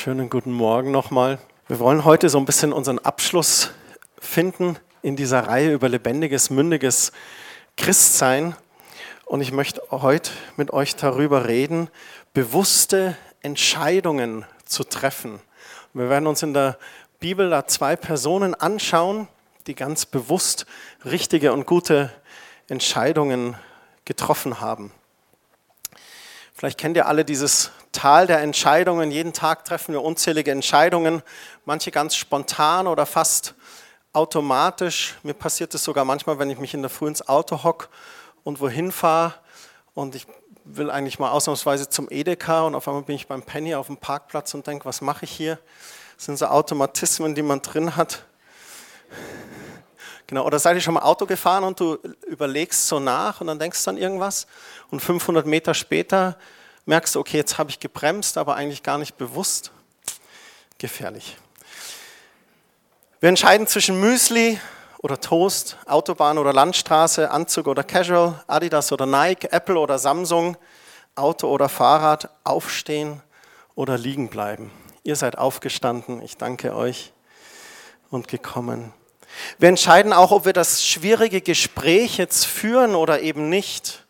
Schönen guten Morgen nochmal. Wir wollen heute so ein bisschen unseren Abschluss finden in dieser Reihe über lebendiges, mündiges Christsein. Und ich möchte heute mit euch darüber reden, bewusste Entscheidungen zu treffen. Wir werden uns in der Bibel da zwei Personen anschauen, die ganz bewusst richtige und gute Entscheidungen getroffen haben. Vielleicht kennt ihr alle dieses Tal der Entscheidungen. Jeden Tag treffen wir unzählige Entscheidungen, manche ganz spontan oder fast automatisch. Mir passiert es sogar manchmal, wenn ich mich in der Früh ins Auto hocke und wohin fahre und ich will eigentlich mal ausnahmsweise zum Edeka und auf einmal bin ich beim Penny auf dem Parkplatz und denke, was mache ich hier? Das sind so Automatismen, die man drin hat. Genau, oder seid ihr schon mal Auto gefahren und du überlegst so nach und dann denkst du an irgendwas und 500 Meter später merkst du, okay, jetzt habe ich gebremst, aber eigentlich gar nicht bewusst. Gefährlich. Wir entscheiden zwischen Müsli oder Toast, Autobahn oder Landstraße, Anzug oder Casual, Adidas oder Nike, Apple oder Samsung, Auto oder Fahrrad, aufstehen oder liegen bleiben. Ihr seid aufgestanden, ich danke euch und gekommen. Wir entscheiden auch, ob wir das schwierige Gespräch jetzt führen oder eben nicht.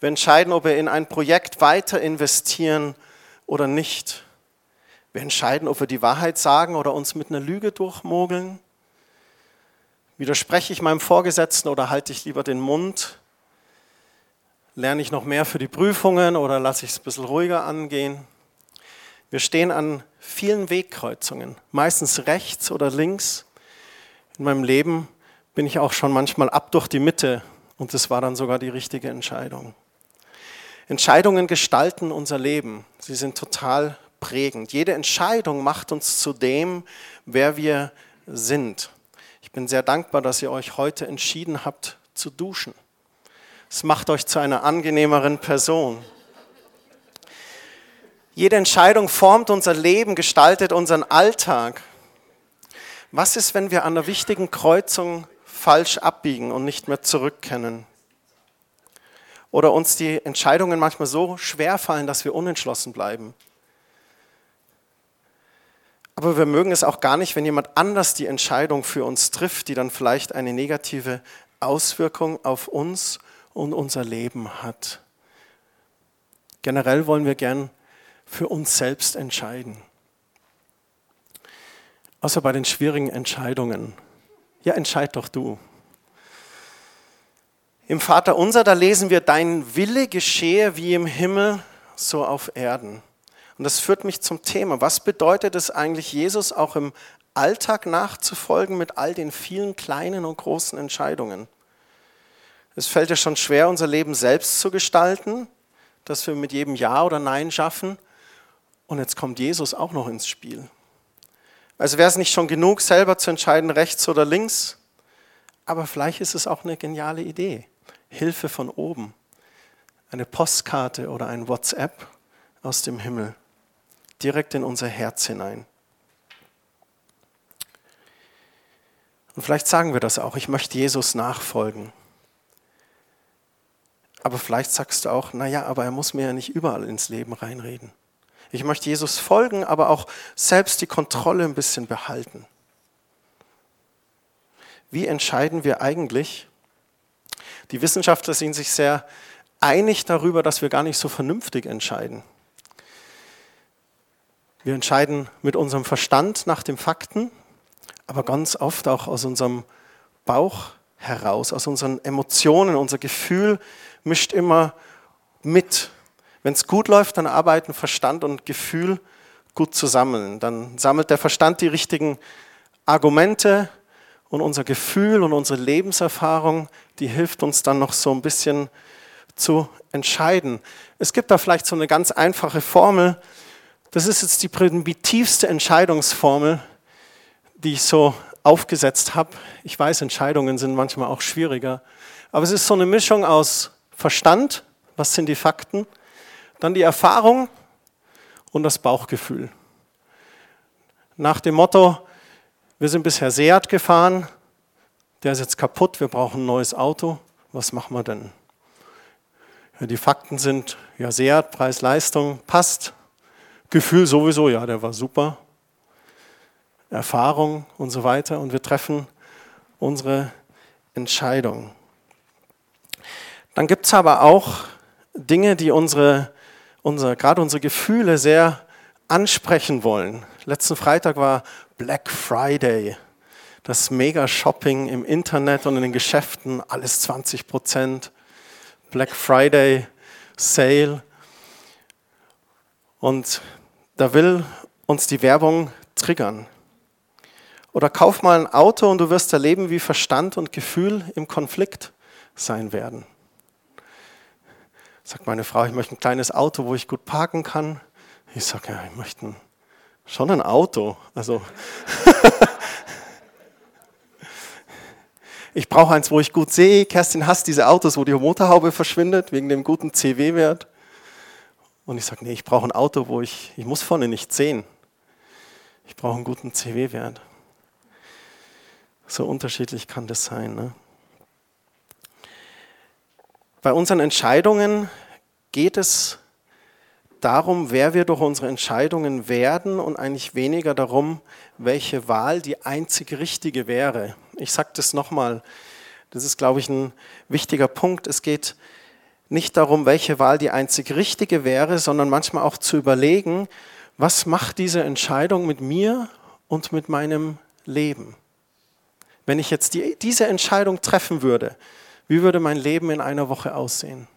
Wir entscheiden, ob wir in ein Projekt weiter investieren oder nicht. Wir entscheiden, ob wir die Wahrheit sagen oder uns mit einer Lüge durchmogeln. Widerspreche ich meinem Vorgesetzten oder halte ich lieber den Mund? Lerne ich noch mehr für die Prüfungen oder lasse ich es ein bisschen ruhiger angehen? Wir stehen an vielen Wegkreuzungen, meistens rechts oder links. In meinem Leben bin ich auch schon manchmal ab durch die Mitte und das war dann sogar die richtige Entscheidung. Entscheidungen gestalten unser Leben. Sie sind total prägend. Jede Entscheidung macht uns zu dem, wer wir sind. Ich bin sehr dankbar, dass ihr euch heute entschieden habt zu duschen. Es macht euch zu einer angenehmeren Person. Jede Entscheidung formt unser Leben, gestaltet unseren Alltag. Was ist, wenn wir an einer wichtigen Kreuzung falsch abbiegen und nicht mehr zurückkennen? Oder uns die Entscheidungen manchmal so schwer fallen, dass wir unentschlossen bleiben. Aber wir mögen es auch gar nicht, wenn jemand anders die Entscheidung für uns trifft, die dann vielleicht eine negative Auswirkung auf uns und unser Leben hat. Generell wollen wir gern für uns selbst entscheiden. Außer bei den schwierigen Entscheidungen. Ja, entscheid doch du. Im Vater unser, da lesen wir, dein Wille geschehe wie im Himmel, so auf Erden. Und das führt mich zum Thema. Was bedeutet es eigentlich, Jesus auch im Alltag nachzufolgen mit all den vielen kleinen und großen Entscheidungen? Es fällt ja schon schwer, unser Leben selbst zu gestalten, dass wir mit jedem Ja oder Nein schaffen. Und jetzt kommt Jesus auch noch ins Spiel. Also wäre es nicht schon genug, selber zu entscheiden, rechts oder links? Aber vielleicht ist es auch eine geniale Idee. Hilfe von oben, eine Postkarte oder ein WhatsApp aus dem Himmel, direkt in unser Herz hinein. Und vielleicht sagen wir das auch, ich möchte Jesus nachfolgen. Aber vielleicht sagst du auch, naja, aber er muss mir ja nicht überall ins Leben reinreden. Ich möchte Jesus folgen, aber auch selbst die Kontrolle ein bisschen behalten. Wie entscheiden wir eigentlich, die Wissenschaftler sind sich sehr einig darüber, dass wir gar nicht so vernünftig entscheiden. Wir entscheiden mit unserem Verstand nach den Fakten, aber ganz oft auch aus unserem Bauch heraus, aus unseren Emotionen. Unser Gefühl mischt immer mit. Wenn es gut läuft, dann arbeiten Verstand und Gefühl gut zusammen. Dann sammelt der Verstand die richtigen Argumente und unser Gefühl und unsere Lebenserfahrung, die hilft uns dann noch so ein bisschen zu entscheiden. Es gibt da vielleicht so eine ganz einfache Formel. Das ist jetzt die primitivste Entscheidungsformel, die ich so aufgesetzt habe. Ich weiß, Entscheidungen sind manchmal auch schwieriger. Aber es ist so eine Mischung aus Verstand, was sind die Fakten, dann die Erfahrung und das Bauchgefühl. Nach dem Motto, wir sind bisher Seat gefahren, der ist jetzt kaputt, wir brauchen ein neues Auto. Was machen wir denn? Ja, die Fakten sind, ja, Seat, Preis, Leistung, passt. Gefühl sowieso, ja, der war super. Erfahrung und so weiter. Und wir treffen unsere Entscheidung. Dann gibt es aber auch Dinge, die unsere, unsere, gerade unsere Gefühle sehr ansprechen wollen. Letzten Freitag war Black Friday, das Mega-Shopping im Internet und in den Geschäften, alles 20 Prozent. Black Friday Sale. Und da will uns die Werbung triggern. Oder kauf mal ein Auto und du wirst erleben, wie Verstand und Gefühl im Konflikt sein werden. Sagt meine Frau, ich möchte ein kleines Auto, wo ich gut parken kann. Ich sage, ja, ich möchte ein, schon ein Auto. Also ich brauche eins, wo ich gut sehe. Kerstin hasst diese Autos, wo die Motorhaube verschwindet, wegen dem guten CW-Wert. Und ich sage, nee, ich brauche ein Auto, wo ich, ich muss vorne nicht sehen. Ich brauche einen guten CW-Wert. So unterschiedlich kann das sein. Ne? Bei unseren Entscheidungen geht es darum, wer wir durch unsere Entscheidungen werden und eigentlich weniger darum, welche Wahl die einzig richtige wäre. Ich sage das nochmal, das ist, glaube ich, ein wichtiger Punkt. Es geht nicht darum, welche Wahl die einzig richtige wäre, sondern manchmal auch zu überlegen, was macht diese Entscheidung mit mir und mit meinem Leben. Wenn ich jetzt die, diese Entscheidung treffen würde, wie würde mein Leben in einer Woche aussehen?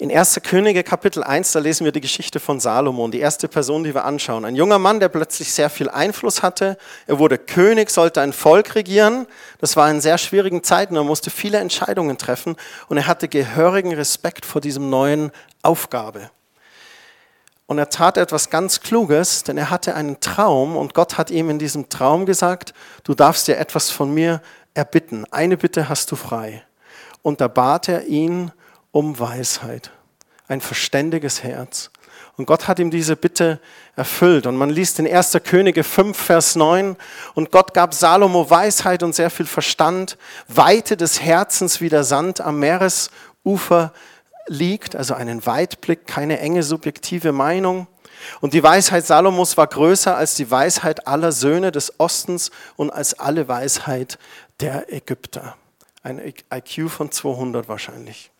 In 1. Könige Kapitel 1, da lesen wir die Geschichte von Salomon, die erste Person, die wir anschauen. Ein junger Mann, der plötzlich sehr viel Einfluss hatte. Er wurde König, sollte ein Volk regieren. Das war in sehr schwierigen Zeiten. Er musste viele Entscheidungen treffen und er hatte gehörigen Respekt vor diesem neuen Aufgabe. Und er tat etwas ganz Kluges, denn er hatte einen Traum und Gott hat ihm in diesem Traum gesagt, du darfst dir etwas von mir erbitten. Eine Bitte hast du frei. Und da bat er ihn um Weisheit, ein verständiges Herz. Und Gott hat ihm diese Bitte erfüllt. Und man liest in 1. Könige 5, Vers 9. Und Gott gab Salomo Weisheit und sehr viel Verstand, Weite des Herzens wie der Sand am Meeresufer liegt, also einen Weitblick, keine enge subjektive Meinung. Und die Weisheit Salomos war größer als die Weisheit aller Söhne des Ostens und als alle Weisheit der Ägypter. Ein IQ von 200 wahrscheinlich.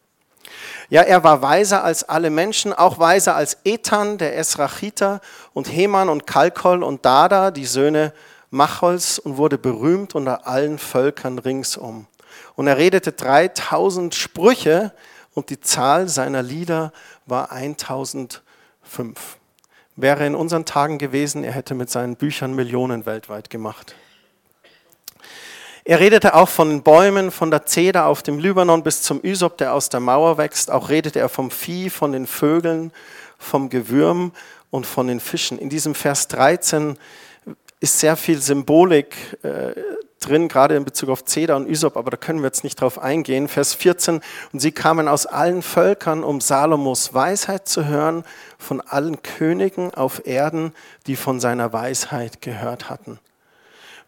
Ja, er war weiser als alle Menschen, auch weiser als Ethan, der Esrachiter, und Heman und Kalkol und Dada, die Söhne Machols, und wurde berühmt unter allen Völkern ringsum. Und er redete 3000 Sprüche und die Zahl seiner Lieder war 1005. Wäre in unseren Tagen gewesen, er hätte mit seinen Büchern Millionen weltweit gemacht. Er redete auch von den Bäumen, von der Zeder auf dem Libanon bis zum Ysop, der aus der Mauer wächst. Auch redete er vom Vieh, von den Vögeln, vom Gewürm und von den Fischen. In diesem Vers 13 ist sehr viel Symbolik äh, drin, gerade in Bezug auf Zeder und Ysop, aber da können wir jetzt nicht drauf eingehen. Vers 14, und sie kamen aus allen Völkern, um Salomos Weisheit zu hören, von allen Königen auf Erden, die von seiner Weisheit gehört hatten.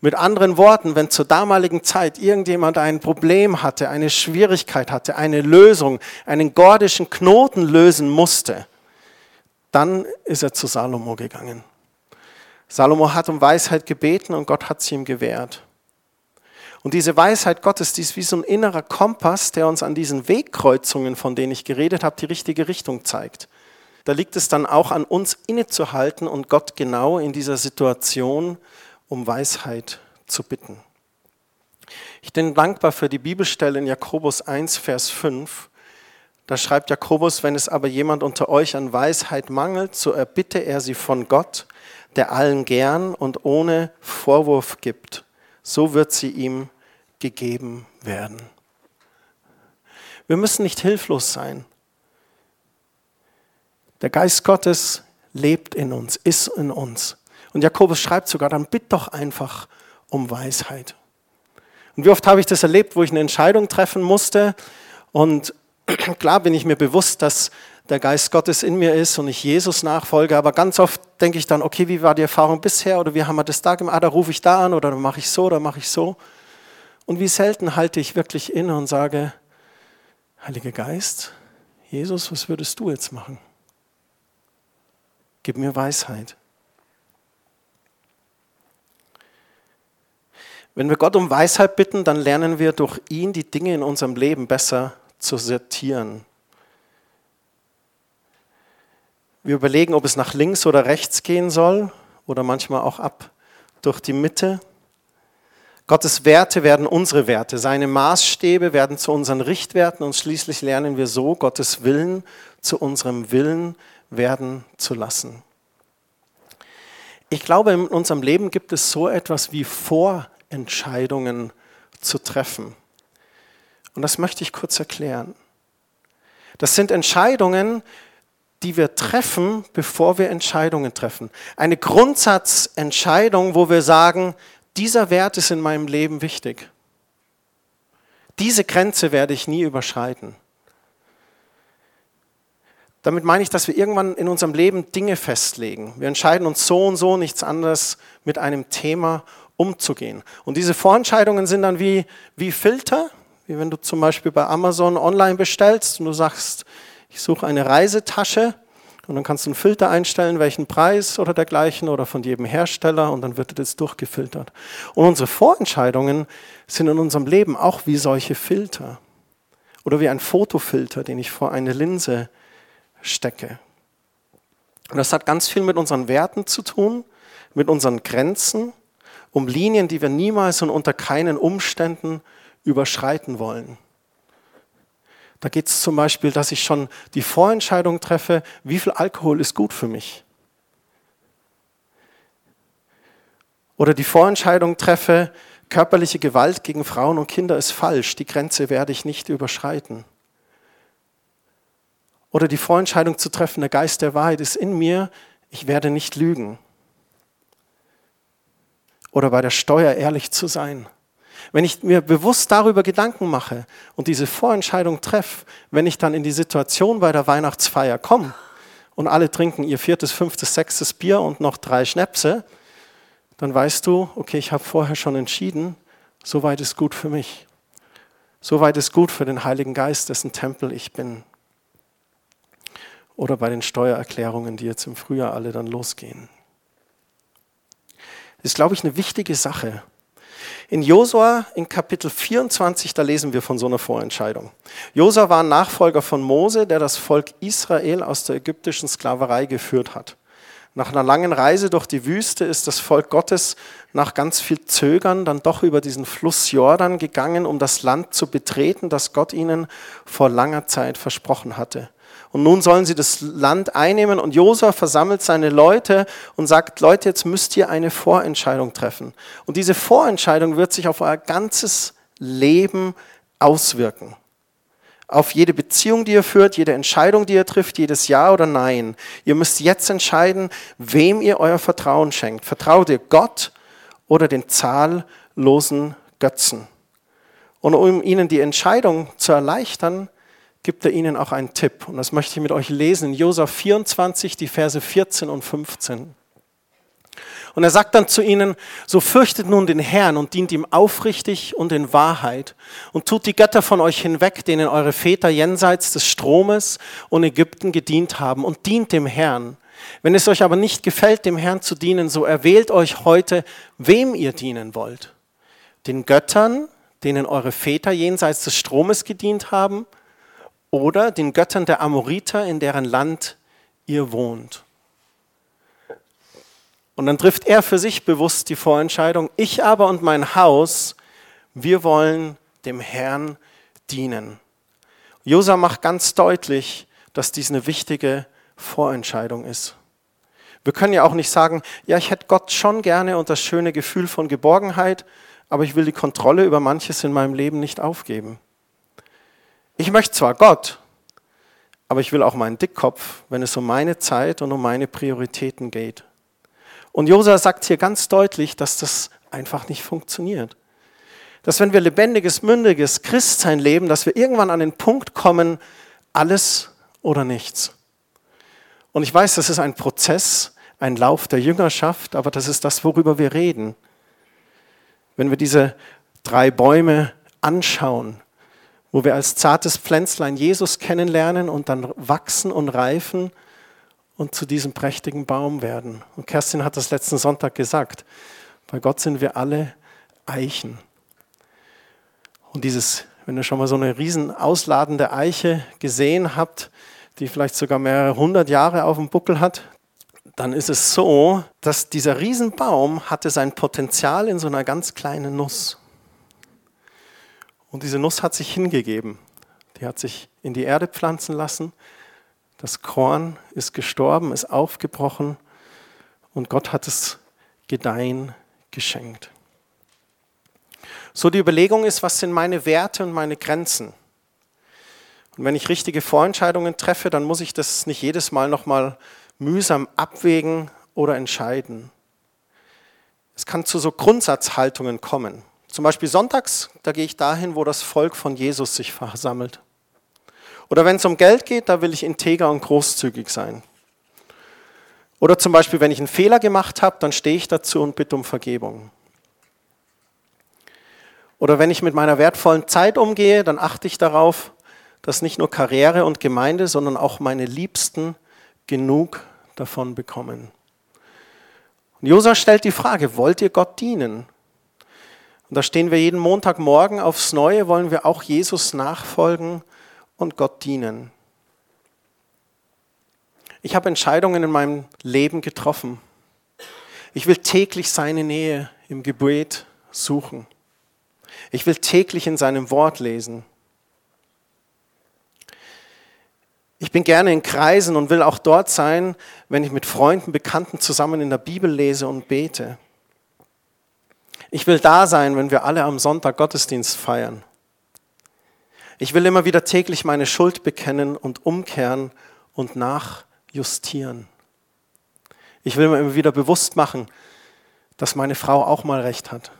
Mit anderen Worten, wenn zur damaligen Zeit irgendjemand ein Problem hatte, eine Schwierigkeit hatte, eine Lösung, einen gordischen Knoten lösen musste, dann ist er zu Salomo gegangen. Salomo hat um Weisheit gebeten und Gott hat sie ihm gewährt. Und diese Weisheit Gottes, die ist wie so ein innerer Kompass, der uns an diesen Wegkreuzungen, von denen ich geredet habe, die richtige Richtung zeigt. Da liegt es dann auch an uns innezuhalten und Gott genau in dieser Situation um Weisheit zu bitten. Ich bin dankbar für die Bibelstelle in Jakobus 1, Vers 5. Da schreibt Jakobus, wenn es aber jemand unter euch an Weisheit mangelt, so erbitte er sie von Gott, der allen gern und ohne Vorwurf gibt. So wird sie ihm gegeben werden. Wir müssen nicht hilflos sein. Der Geist Gottes lebt in uns, ist in uns. Und Jakobus schreibt sogar, dann bitt doch einfach um Weisheit. Und wie oft habe ich das erlebt, wo ich eine Entscheidung treffen musste und klar bin ich mir bewusst, dass der Geist Gottes in mir ist und ich Jesus nachfolge, aber ganz oft denke ich dann, okay, wie war die Erfahrung bisher oder wie haben wir das da gemacht, ah, da rufe ich da an oder mache ich so oder mache ich so. Und wie selten halte ich wirklich inne und sage, Heiliger Geist, Jesus, was würdest du jetzt machen? gib mir Weisheit. Wenn wir Gott um Weisheit bitten, dann lernen wir durch ihn die Dinge in unserem Leben besser zu sortieren. Wir überlegen, ob es nach links oder rechts gehen soll oder manchmal auch ab durch die Mitte. Gottes Werte werden unsere Werte, seine Maßstäbe werden zu unseren Richtwerten und schließlich lernen wir so, Gottes Willen zu unserem Willen werden zu lassen. Ich glaube, in unserem Leben gibt es so etwas wie Vorentscheidungen zu treffen. Und das möchte ich kurz erklären. Das sind Entscheidungen, die wir treffen, bevor wir Entscheidungen treffen. Eine Grundsatzentscheidung, wo wir sagen, dieser Wert ist in meinem Leben wichtig. Diese Grenze werde ich nie überschreiten. Damit meine ich, dass wir irgendwann in unserem Leben Dinge festlegen. Wir entscheiden uns so und so nichts anderes mit einem Thema umzugehen. Und diese Vorentscheidungen sind dann wie, wie Filter, wie wenn du zum Beispiel bei Amazon online bestellst und du sagst, ich suche eine Reisetasche und dann kannst du einen Filter einstellen, welchen Preis oder dergleichen oder von jedem Hersteller und dann wird das durchgefiltert. Und unsere Vorentscheidungen sind in unserem Leben auch wie solche Filter oder wie ein Fotofilter, den ich vor eine Linse stecke. Und das hat ganz viel mit unseren Werten zu tun, mit unseren Grenzen, um Linien, die wir niemals und unter keinen Umständen überschreiten wollen. Da geht es zum Beispiel, dass ich schon die Vorentscheidung treffe, wie viel Alkohol ist gut für mich. Oder die Vorentscheidung treffe, körperliche Gewalt gegen Frauen und Kinder ist falsch, die Grenze werde ich nicht überschreiten. Oder die Vorentscheidung zu treffen, der Geist der Wahrheit ist in mir, ich werde nicht lügen. Oder bei der Steuer ehrlich zu sein. Wenn ich mir bewusst darüber Gedanken mache und diese Vorentscheidung treffe, wenn ich dann in die Situation bei der Weihnachtsfeier komme und alle trinken ihr viertes, fünftes, sechstes Bier und noch drei Schnäpse, dann weißt du, okay, ich habe vorher schon entschieden, soweit ist gut für mich. Soweit ist gut für den Heiligen Geist, dessen Tempel ich bin. Oder bei den Steuererklärungen, die jetzt im Frühjahr alle dann losgehen. Ist, glaube ich, eine wichtige Sache. In Josua in Kapitel 24, da lesen wir von so einer Vorentscheidung. Josua war ein Nachfolger von Mose, der das Volk Israel aus der ägyptischen Sklaverei geführt hat. Nach einer langen Reise durch die Wüste ist das Volk Gottes nach ganz viel Zögern dann doch über diesen Fluss Jordan gegangen, um das Land zu betreten, das Gott ihnen vor langer Zeit versprochen hatte. Und nun sollen sie das Land einnehmen und Josua versammelt seine Leute und sagt, Leute, jetzt müsst ihr eine Vorentscheidung treffen. Und diese Vorentscheidung wird sich auf euer ganzes Leben auswirken. Auf jede Beziehung, die ihr führt, jede Entscheidung, die ihr trifft, jedes Ja oder Nein. Ihr müsst jetzt entscheiden, wem ihr euer Vertrauen schenkt. Vertraut ihr Gott oder den zahllosen Götzen? Und um ihnen die Entscheidung zu erleichtern, gibt er ihnen auch einen Tipp. Und das möchte ich mit euch lesen in Josua 24, die Verse 14 und 15. Und er sagt dann zu ihnen, so fürchtet nun den Herrn und dient ihm aufrichtig und in Wahrheit und tut die Götter von euch hinweg, denen eure Väter jenseits des Stromes und Ägypten gedient haben und dient dem Herrn. Wenn es euch aber nicht gefällt, dem Herrn zu dienen, so erwählt euch heute, wem ihr dienen wollt. Den Göttern, denen eure Väter jenseits des Stromes gedient haben, oder den Göttern der Amoriter, in deren Land ihr wohnt. Und dann trifft er für sich bewusst die Vorentscheidung, ich aber und mein Haus, wir wollen dem Herrn dienen. Josa macht ganz deutlich, dass dies eine wichtige Vorentscheidung ist. Wir können ja auch nicht sagen, ja, ich hätte Gott schon gerne und das schöne Gefühl von Geborgenheit, aber ich will die Kontrolle über manches in meinem Leben nicht aufgeben. Ich möchte zwar Gott, aber ich will auch meinen Dickkopf, wenn es um meine Zeit und um meine Prioritäten geht. Und Josa sagt hier ganz deutlich, dass das einfach nicht funktioniert. Dass wenn wir lebendiges, mündiges Christsein leben, dass wir irgendwann an den Punkt kommen, alles oder nichts. Und ich weiß, das ist ein Prozess, ein Lauf der Jüngerschaft, aber das ist das, worüber wir reden. Wenn wir diese drei Bäume anschauen, wo wir als zartes Pflänzlein Jesus kennenlernen und dann wachsen und reifen und zu diesem prächtigen Baum werden. Und Kerstin hat das letzten Sonntag gesagt. Bei Gott sind wir alle Eichen. Und dieses, wenn ihr schon mal so eine riesen ausladende Eiche gesehen habt, die vielleicht sogar mehrere hundert Jahre auf dem Buckel hat, dann ist es so, dass dieser Riesenbaum hatte sein Potenzial in so einer ganz kleinen Nuss. Und diese Nuss hat sich hingegeben. Die hat sich in die Erde pflanzen lassen. Das Korn ist gestorben, ist aufgebrochen und Gott hat es gedeihen geschenkt. So die Überlegung ist, was sind meine Werte und meine Grenzen? Und wenn ich richtige Vorentscheidungen treffe, dann muss ich das nicht jedes Mal nochmal mühsam abwägen oder entscheiden. Es kann zu so Grundsatzhaltungen kommen. Zum Beispiel sonntags, da gehe ich dahin, wo das Volk von Jesus sich versammelt. Oder wenn es um Geld geht, da will ich integer und großzügig sein. Oder zum Beispiel, wenn ich einen Fehler gemacht habe, dann stehe ich dazu und bitte um Vergebung. Oder wenn ich mit meiner wertvollen Zeit umgehe, dann achte ich darauf, dass nicht nur Karriere und Gemeinde, sondern auch meine Liebsten genug davon bekommen. Und Josua stellt die Frage, wollt ihr Gott dienen? Und da stehen wir jeden Montagmorgen aufs Neue, wollen wir auch Jesus nachfolgen und Gott dienen. Ich habe Entscheidungen in meinem Leben getroffen. Ich will täglich seine Nähe im Gebet suchen. Ich will täglich in seinem Wort lesen. Ich bin gerne in Kreisen und will auch dort sein, wenn ich mit Freunden, Bekannten zusammen in der Bibel lese und bete. Ich will da sein, wenn wir alle am Sonntag Gottesdienst feiern. Ich will immer wieder täglich meine Schuld bekennen und umkehren und nachjustieren. Ich will mir immer wieder bewusst machen, dass meine Frau auch mal recht hat.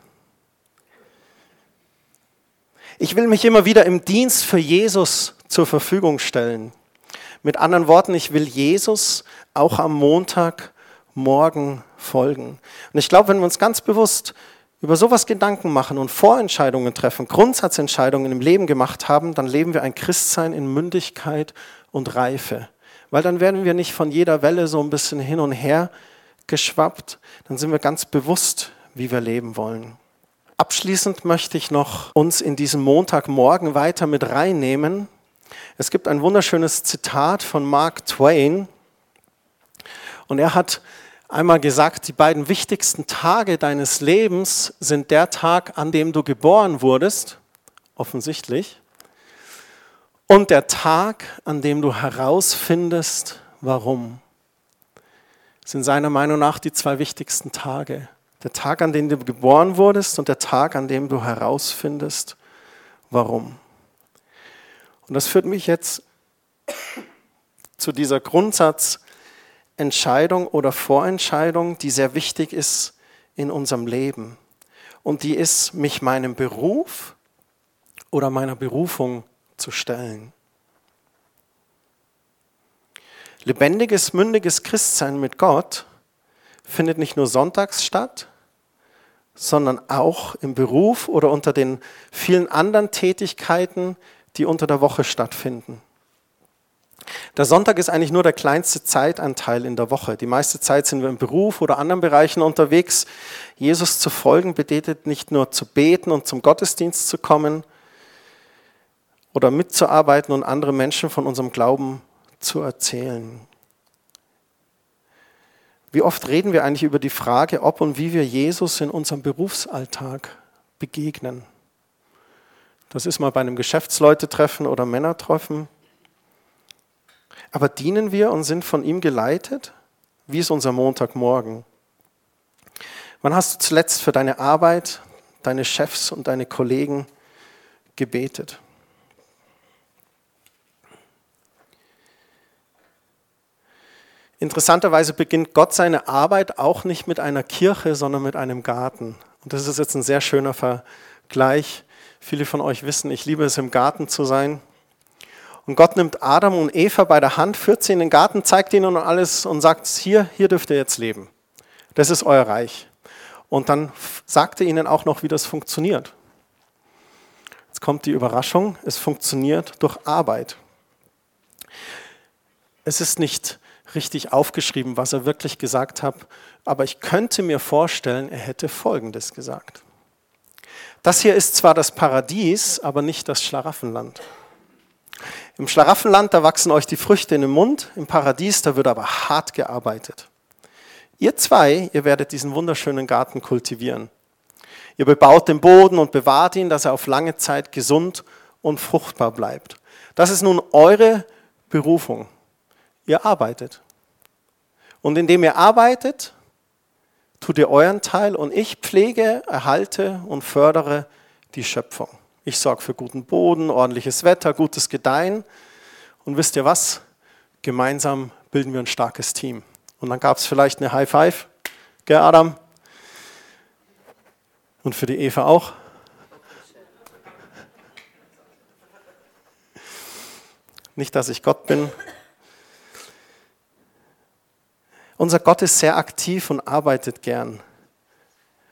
Ich will mich immer wieder im Dienst für Jesus zur Verfügung stellen. Mit anderen Worten, ich will Jesus auch am Montagmorgen folgen. Und ich glaube, wenn wir uns ganz bewusst über sowas Gedanken machen und Vorentscheidungen treffen, Grundsatzentscheidungen im Leben gemacht haben, dann leben wir ein Christsein in Mündigkeit und Reife. Weil dann werden wir nicht von jeder Welle so ein bisschen hin und her geschwappt, dann sind wir ganz bewusst, wie wir leben wollen. Abschließend möchte ich noch uns in diesen Montagmorgen weiter mit reinnehmen es gibt ein wunderschönes Zitat von Mark Twain und er hat einmal gesagt, die beiden wichtigsten Tage deines Lebens sind der Tag, an dem du geboren wurdest, offensichtlich, und der Tag, an dem du herausfindest, warum. Das sind seiner Meinung nach die zwei wichtigsten Tage. Der Tag, an dem du geboren wurdest und der Tag, an dem du herausfindest, warum. Und das führt mich jetzt zu dieser Grundsatzentscheidung oder Vorentscheidung, die sehr wichtig ist in unserem Leben. Und die ist, mich meinem Beruf oder meiner Berufung zu stellen. Lebendiges, mündiges Christsein mit Gott findet nicht nur sonntags statt, sondern auch im Beruf oder unter den vielen anderen Tätigkeiten, die unter der Woche stattfinden. Der Sonntag ist eigentlich nur der kleinste Zeitanteil in der Woche. Die meiste Zeit sind wir im Beruf oder anderen Bereichen unterwegs. Jesus zu folgen bedeutet nicht nur zu beten und zum Gottesdienst zu kommen oder mitzuarbeiten und andere Menschen von unserem Glauben zu erzählen. Wie oft reden wir eigentlich über die Frage, ob und wie wir Jesus in unserem Berufsalltag begegnen? Das ist mal bei einem Geschäftsleutetreffen oder Männertreffen. Aber dienen wir und sind von ihm geleitet? Wie ist unser Montagmorgen? Wann hast du zuletzt für deine Arbeit, deine Chefs und deine Kollegen gebetet? Interessanterweise beginnt Gott seine Arbeit auch nicht mit einer Kirche, sondern mit einem Garten. Und das ist jetzt ein sehr schöner Vergleich. Viele von euch wissen, ich liebe es, im Garten zu sein. Und Gott nimmt Adam und Eva bei der Hand, führt sie in den Garten, zeigt ihnen alles und sagt, hier, hier dürft ihr jetzt leben. Das ist euer Reich. Und dann sagt er ihnen auch noch, wie das funktioniert. Jetzt kommt die Überraschung, es funktioniert durch Arbeit. Es ist nicht richtig aufgeschrieben, was er wirklich gesagt hat, aber ich könnte mir vorstellen, er hätte Folgendes gesagt. Das hier ist zwar das Paradies, aber nicht das Schlaraffenland. Im Schlaraffenland, da wachsen euch die Früchte in den Mund, im Paradies, da wird aber hart gearbeitet. Ihr zwei, ihr werdet diesen wunderschönen Garten kultivieren. Ihr bebaut den Boden und bewahrt ihn, dass er auf lange Zeit gesund und fruchtbar bleibt. Das ist nun eure Berufung. Ihr arbeitet. Und indem ihr arbeitet, tut ihr euren Teil und ich pflege, erhalte und fördere die Schöpfung. Ich sorge für guten Boden, ordentliches Wetter, gutes Gedeihen. Und wisst ihr was? Gemeinsam bilden wir ein starkes Team. Und dann gab es vielleicht eine High Five, gell Adam? Und für die Eva auch. Nicht, dass ich Gott bin. Unser Gott ist sehr aktiv und arbeitet gern.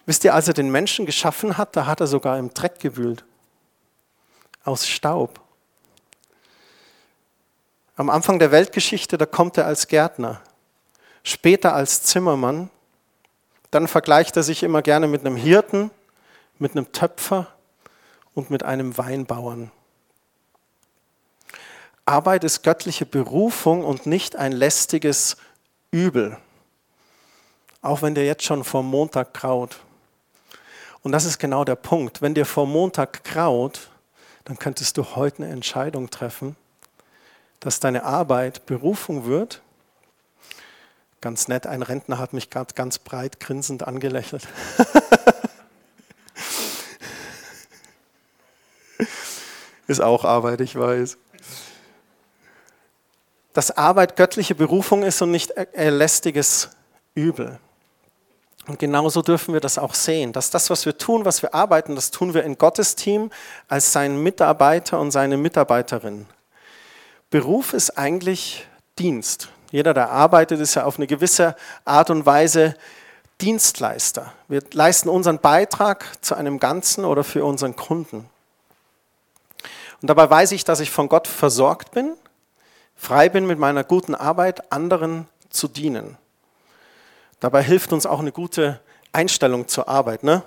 Wisst ihr, als er den Menschen geschaffen hat, da hat er sogar im Dreck gewühlt. Aus Staub. Am Anfang der Weltgeschichte, da kommt er als Gärtner. Später als Zimmermann. Dann vergleicht er sich immer gerne mit einem Hirten, mit einem Töpfer und mit einem Weinbauern. Arbeit ist göttliche Berufung und nicht ein lästiges übel. Auch wenn dir jetzt schon vor Montag graut. Und das ist genau der Punkt. Wenn dir vor Montag graut, dann könntest du heute eine Entscheidung treffen, dass deine Arbeit Berufung wird. Ganz nett, ein Rentner hat mich gerade ganz breit grinsend angelächelt. ist auch Arbeit, ich weiß dass Arbeit göttliche Berufung ist und nicht lästiges Übel. Und genauso dürfen wir das auch sehen, dass das, was wir tun, was wir arbeiten, das tun wir in Gottes Team als sein Mitarbeiter und seine Mitarbeiterin. Beruf ist eigentlich Dienst. Jeder, der arbeitet, ist ja auf eine gewisse Art und Weise Dienstleister. Wir leisten unseren Beitrag zu einem Ganzen oder für unseren Kunden. Und dabei weiß ich, dass ich von Gott versorgt bin frei bin mit meiner guten Arbeit, anderen zu dienen. Dabei hilft uns auch eine gute Einstellung zur Arbeit. Ne?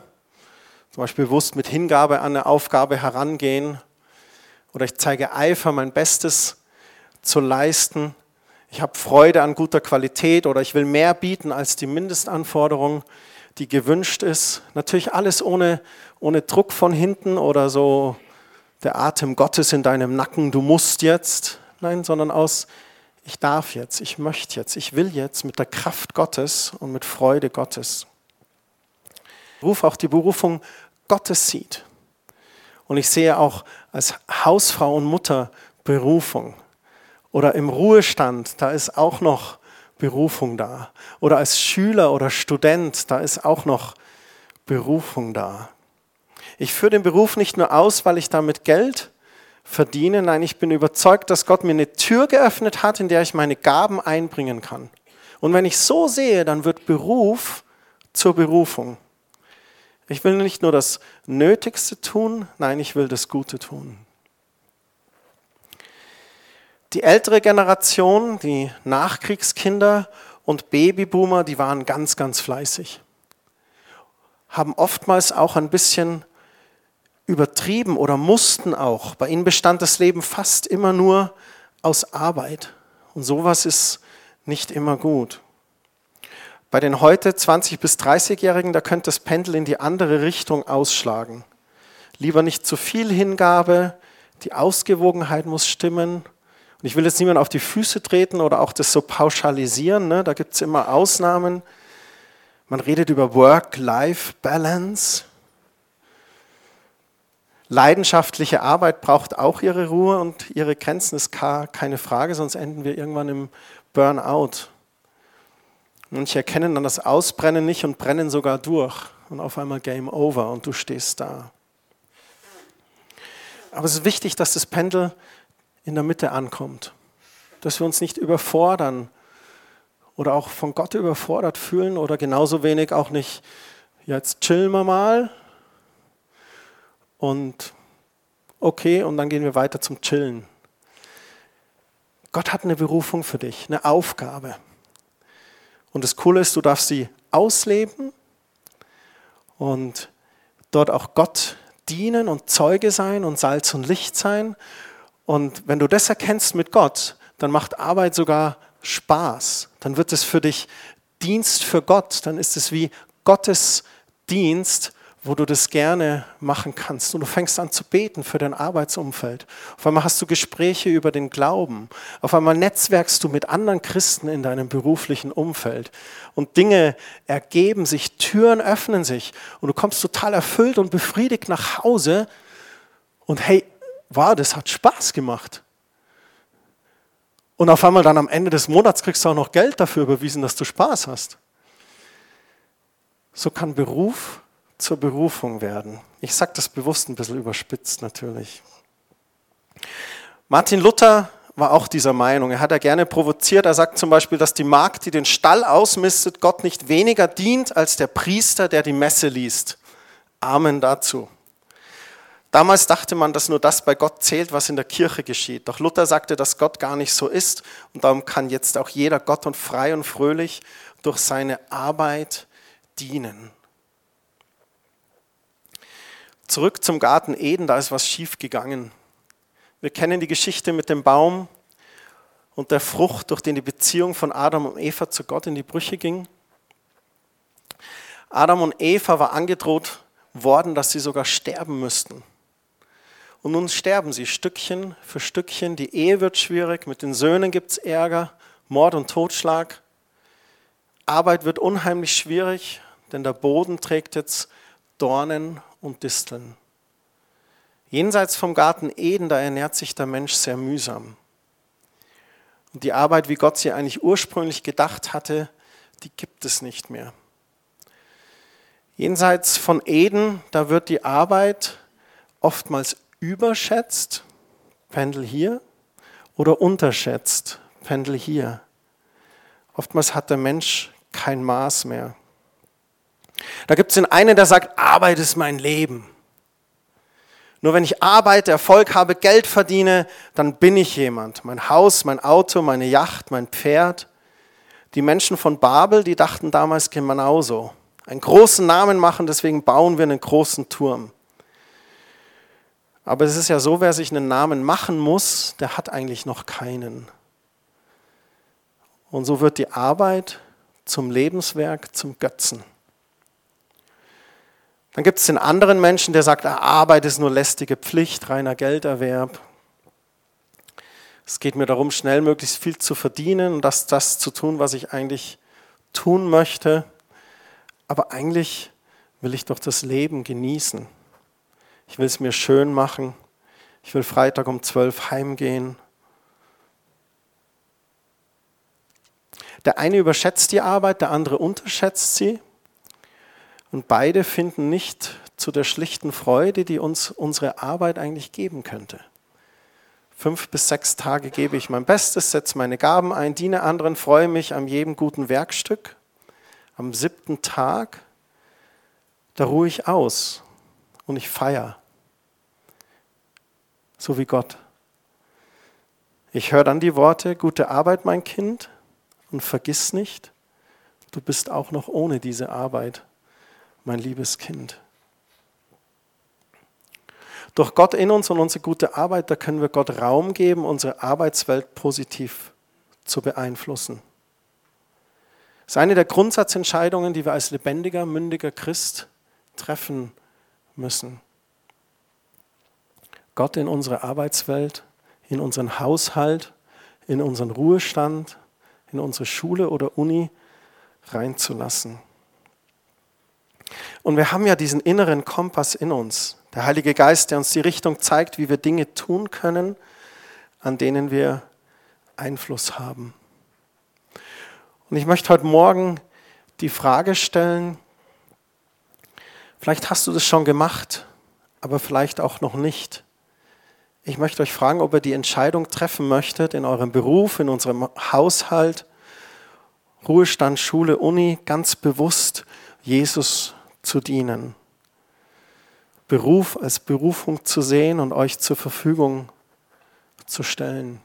Zum Beispiel bewusst mit Hingabe an eine Aufgabe herangehen oder ich zeige Eifer, mein Bestes zu leisten. Ich habe Freude an guter Qualität oder ich will mehr bieten als die Mindestanforderung, die gewünscht ist. Natürlich alles ohne, ohne Druck von hinten oder so der Atem Gottes in deinem Nacken, du musst jetzt. Nein, sondern aus, ich darf jetzt, ich möchte jetzt, ich will jetzt mit der Kraft Gottes und mit Freude Gottes. Ruf auch die Berufung Gottes sieht. Und ich sehe auch als Hausfrau und Mutter Berufung. Oder im Ruhestand, da ist auch noch Berufung da. Oder als Schüler oder Student, da ist auch noch Berufung da. Ich führe den Beruf nicht nur aus, weil ich damit Geld verdiene. Nein, ich bin überzeugt, dass Gott mir eine Tür geöffnet hat, in der ich meine Gaben einbringen kann. Und wenn ich so sehe, dann wird Beruf zur Berufung. Ich will nicht nur das Nötigste tun, nein, ich will das Gute tun. Die ältere Generation, die Nachkriegskinder und Babyboomer, die waren ganz, ganz fleißig. Haben oftmals auch ein bisschen übertrieben oder mussten auch. Bei ihnen bestand das Leben fast immer nur aus Arbeit. Und sowas ist nicht immer gut. Bei den heute 20- bis 30-Jährigen, da könnte das Pendel in die andere Richtung ausschlagen. Lieber nicht zu viel Hingabe, die Ausgewogenheit muss stimmen. Und ich will jetzt niemand auf die Füße treten oder auch das so pauschalisieren, ne? da gibt es immer Ausnahmen. Man redet über Work-Life-Balance. Leidenschaftliche Arbeit braucht auch ihre Ruhe und ihre Grenzen, ist keine Frage, sonst enden wir irgendwann im Burnout. Manche erkennen dann das Ausbrennen nicht und brennen sogar durch und auf einmal Game Over und du stehst da. Aber es ist wichtig, dass das Pendel in der Mitte ankommt, dass wir uns nicht überfordern oder auch von Gott überfordert fühlen oder genauso wenig auch nicht, jetzt chillen wir mal, und okay, und dann gehen wir weiter zum Chillen. Gott hat eine Berufung für dich, eine Aufgabe. Und das Coole ist, du darfst sie ausleben und dort auch Gott dienen und Zeuge sein und Salz und Licht sein. Und wenn du das erkennst mit Gott, dann macht Arbeit sogar Spaß. Dann wird es für dich Dienst für Gott. Dann ist es wie Gottes Dienst wo du das gerne machen kannst. Und du fängst an zu beten für dein Arbeitsumfeld. Auf einmal hast du Gespräche über den Glauben. Auf einmal netzwerkst du mit anderen Christen in deinem beruflichen Umfeld. Und Dinge ergeben sich, Türen öffnen sich. Und du kommst total erfüllt und befriedigt nach Hause. Und hey, wow, das hat Spaß gemacht. Und auf einmal dann am Ende des Monats kriegst du auch noch Geld dafür überwiesen, dass du Spaß hast. So kann Beruf zur Berufung werden. Ich sage das bewusst ein bisschen überspitzt natürlich. Martin Luther war auch dieser Meinung. Er hat ja gerne provoziert. Er sagt zum Beispiel, dass die Magd, die den Stall ausmistet, Gott nicht weniger dient als der Priester, der die Messe liest. Amen dazu. Damals dachte man, dass nur das bei Gott zählt, was in der Kirche geschieht. Doch Luther sagte, dass Gott gar nicht so ist. Und darum kann jetzt auch jeder Gott und frei und fröhlich durch seine Arbeit dienen. Zurück zum Garten Eden, da ist was schief gegangen. Wir kennen die Geschichte mit dem Baum und der Frucht, durch den die Beziehung von Adam und Eva zu Gott in die Brüche ging. Adam und Eva war angedroht worden, dass sie sogar sterben müssten. Und nun sterben sie Stückchen für Stückchen. Die Ehe wird schwierig, mit den Söhnen gibt es Ärger, Mord und Totschlag. Arbeit wird unheimlich schwierig, denn der Boden trägt jetzt Dornen und Disteln. Jenseits vom Garten Eden, da ernährt sich der Mensch sehr mühsam. Und die Arbeit, wie Gott sie eigentlich ursprünglich gedacht hatte, die gibt es nicht mehr. Jenseits von Eden, da wird die Arbeit oftmals überschätzt, Pendel hier, oder unterschätzt, Pendel hier. Oftmals hat der Mensch kein Maß mehr. Da gibt es den einen, der sagt, Arbeit ist mein Leben. Nur wenn ich arbeite, Erfolg habe, Geld verdiene, dann bin ich jemand. Mein Haus, mein Auto, meine Yacht, mein Pferd. Die Menschen von Babel, die dachten damals genauso. Einen großen Namen machen, deswegen bauen wir einen großen Turm. Aber es ist ja so, wer sich einen Namen machen muss, der hat eigentlich noch keinen. Und so wird die Arbeit zum Lebenswerk, zum Götzen. Dann gibt es den anderen Menschen, der sagt, ah, Arbeit ist nur lästige Pflicht, reiner Gelderwerb. Es geht mir darum, schnell möglichst viel zu verdienen und das, das zu tun, was ich eigentlich tun möchte. Aber eigentlich will ich doch das Leben genießen. Ich will es mir schön machen. Ich will Freitag um zwölf heimgehen. Der eine überschätzt die Arbeit, der andere unterschätzt sie. Und beide finden nicht zu der schlichten Freude, die uns unsere Arbeit eigentlich geben könnte. Fünf bis sechs Tage gebe ich mein Bestes, setze meine Gaben ein, diene anderen, freue mich an jedem guten Werkstück. Am siebten Tag, da ruhe ich aus und ich feiere, so wie Gott. Ich höre dann die Worte, gute Arbeit, mein Kind, und vergiss nicht, du bist auch noch ohne diese Arbeit mein liebes Kind. Durch Gott in uns und unsere gute Arbeit, da können wir Gott Raum geben, unsere Arbeitswelt positiv zu beeinflussen. Das ist eine der Grundsatzentscheidungen, die wir als lebendiger, mündiger Christ treffen müssen. Gott in unsere Arbeitswelt, in unseren Haushalt, in unseren Ruhestand, in unsere Schule oder Uni reinzulassen. Und wir haben ja diesen inneren Kompass in uns, der Heilige Geist, der uns die Richtung zeigt, wie wir Dinge tun können, an denen wir Einfluss haben. Und ich möchte heute Morgen die Frage stellen, vielleicht hast du das schon gemacht, aber vielleicht auch noch nicht. Ich möchte euch fragen, ob ihr die Entscheidung treffen möchtet, in eurem Beruf, in unserem Haushalt, Ruhestand, Schule, Uni, ganz bewusst Jesus zu dienen. Beruf als Berufung zu sehen und euch zur Verfügung zu stellen.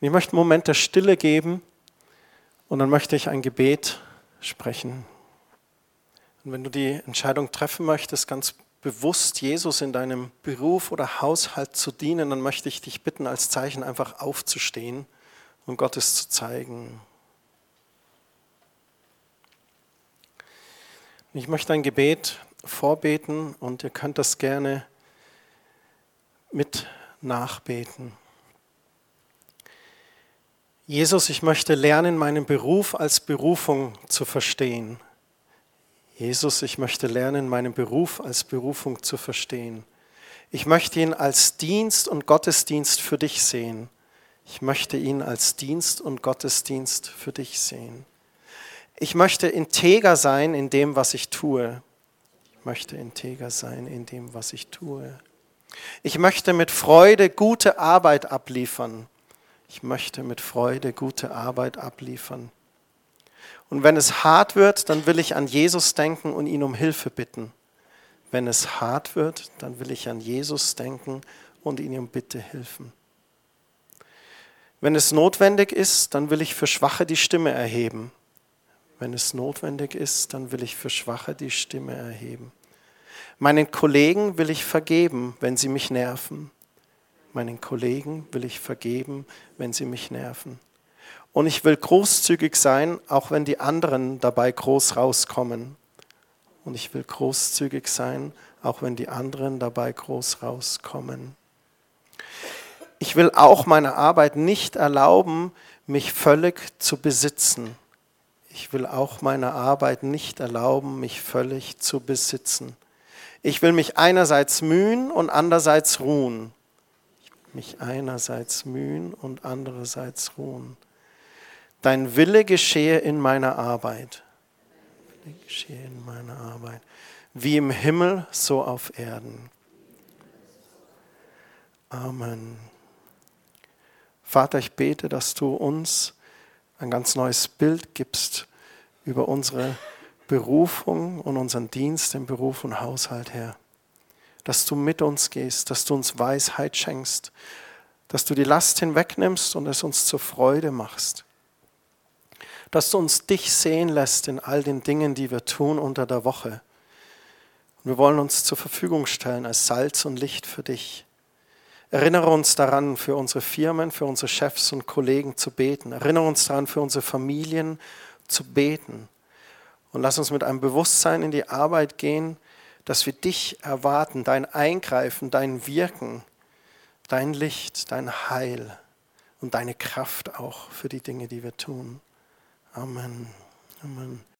Ich möchte einen Moment der Stille geben und dann möchte ich ein Gebet sprechen. Und wenn du die Entscheidung treffen möchtest, ganz bewusst Jesus in deinem Beruf oder Haushalt zu dienen, dann möchte ich dich bitten, als Zeichen einfach aufzustehen und Gottes zu zeigen. Ich möchte ein Gebet vorbeten und ihr könnt das gerne mit nachbeten. Jesus, ich möchte lernen, meinen Beruf als Berufung zu verstehen. Jesus, ich möchte lernen, meinen Beruf als Berufung zu verstehen. Ich möchte ihn als Dienst und Gottesdienst für dich sehen. Ich möchte ihn als Dienst und Gottesdienst für dich sehen. Ich möchte integer sein in dem, was ich tue. Ich möchte integer sein in dem, was ich tue. Ich möchte mit Freude gute Arbeit abliefern. Ich möchte mit Freude gute Arbeit abliefern. Und wenn es hart wird, dann will ich an Jesus denken und ihn um Hilfe bitten. Wenn es hart wird, dann will ich an Jesus denken und ihn um Bitte helfen. Wenn es notwendig ist, dann will ich für Schwache die Stimme erheben. Wenn es notwendig ist, dann will ich für Schwache die Stimme erheben. Meinen Kollegen will ich vergeben, wenn sie mich nerven. Meinen Kollegen will ich vergeben, wenn sie mich nerven. Und ich will großzügig sein, auch wenn die anderen dabei groß rauskommen. Und ich will großzügig sein, auch wenn die anderen dabei groß rauskommen. Ich will auch meine Arbeit nicht erlauben, mich völlig zu besitzen ich will auch meiner Arbeit nicht erlauben, mich völlig zu besitzen. Ich will mich einerseits mühen und andererseits ruhen. Ich will mich einerseits mühen und andererseits ruhen. Dein Wille geschehe in meiner Arbeit. Wille geschehe in meiner Arbeit. Wie im Himmel, so auf Erden. Amen. Vater, ich bete, dass du uns ein ganz neues Bild gibst über unsere Berufung und unseren Dienst im Beruf und Haushalt, Herr. Dass du mit uns gehst, dass du uns Weisheit schenkst, dass du die Last hinwegnimmst und es uns zur Freude machst. Dass du uns dich sehen lässt in all den Dingen, die wir tun unter der Woche. Wir wollen uns zur Verfügung stellen als Salz und Licht für dich. Erinnere uns daran, für unsere Firmen, für unsere Chefs und Kollegen zu beten. Erinnere uns daran, für unsere Familien zu beten. Und lass uns mit einem Bewusstsein in die Arbeit gehen, dass wir dich erwarten, dein Eingreifen, dein Wirken, dein Licht, dein Heil und deine Kraft auch für die Dinge, die wir tun. Amen. Amen.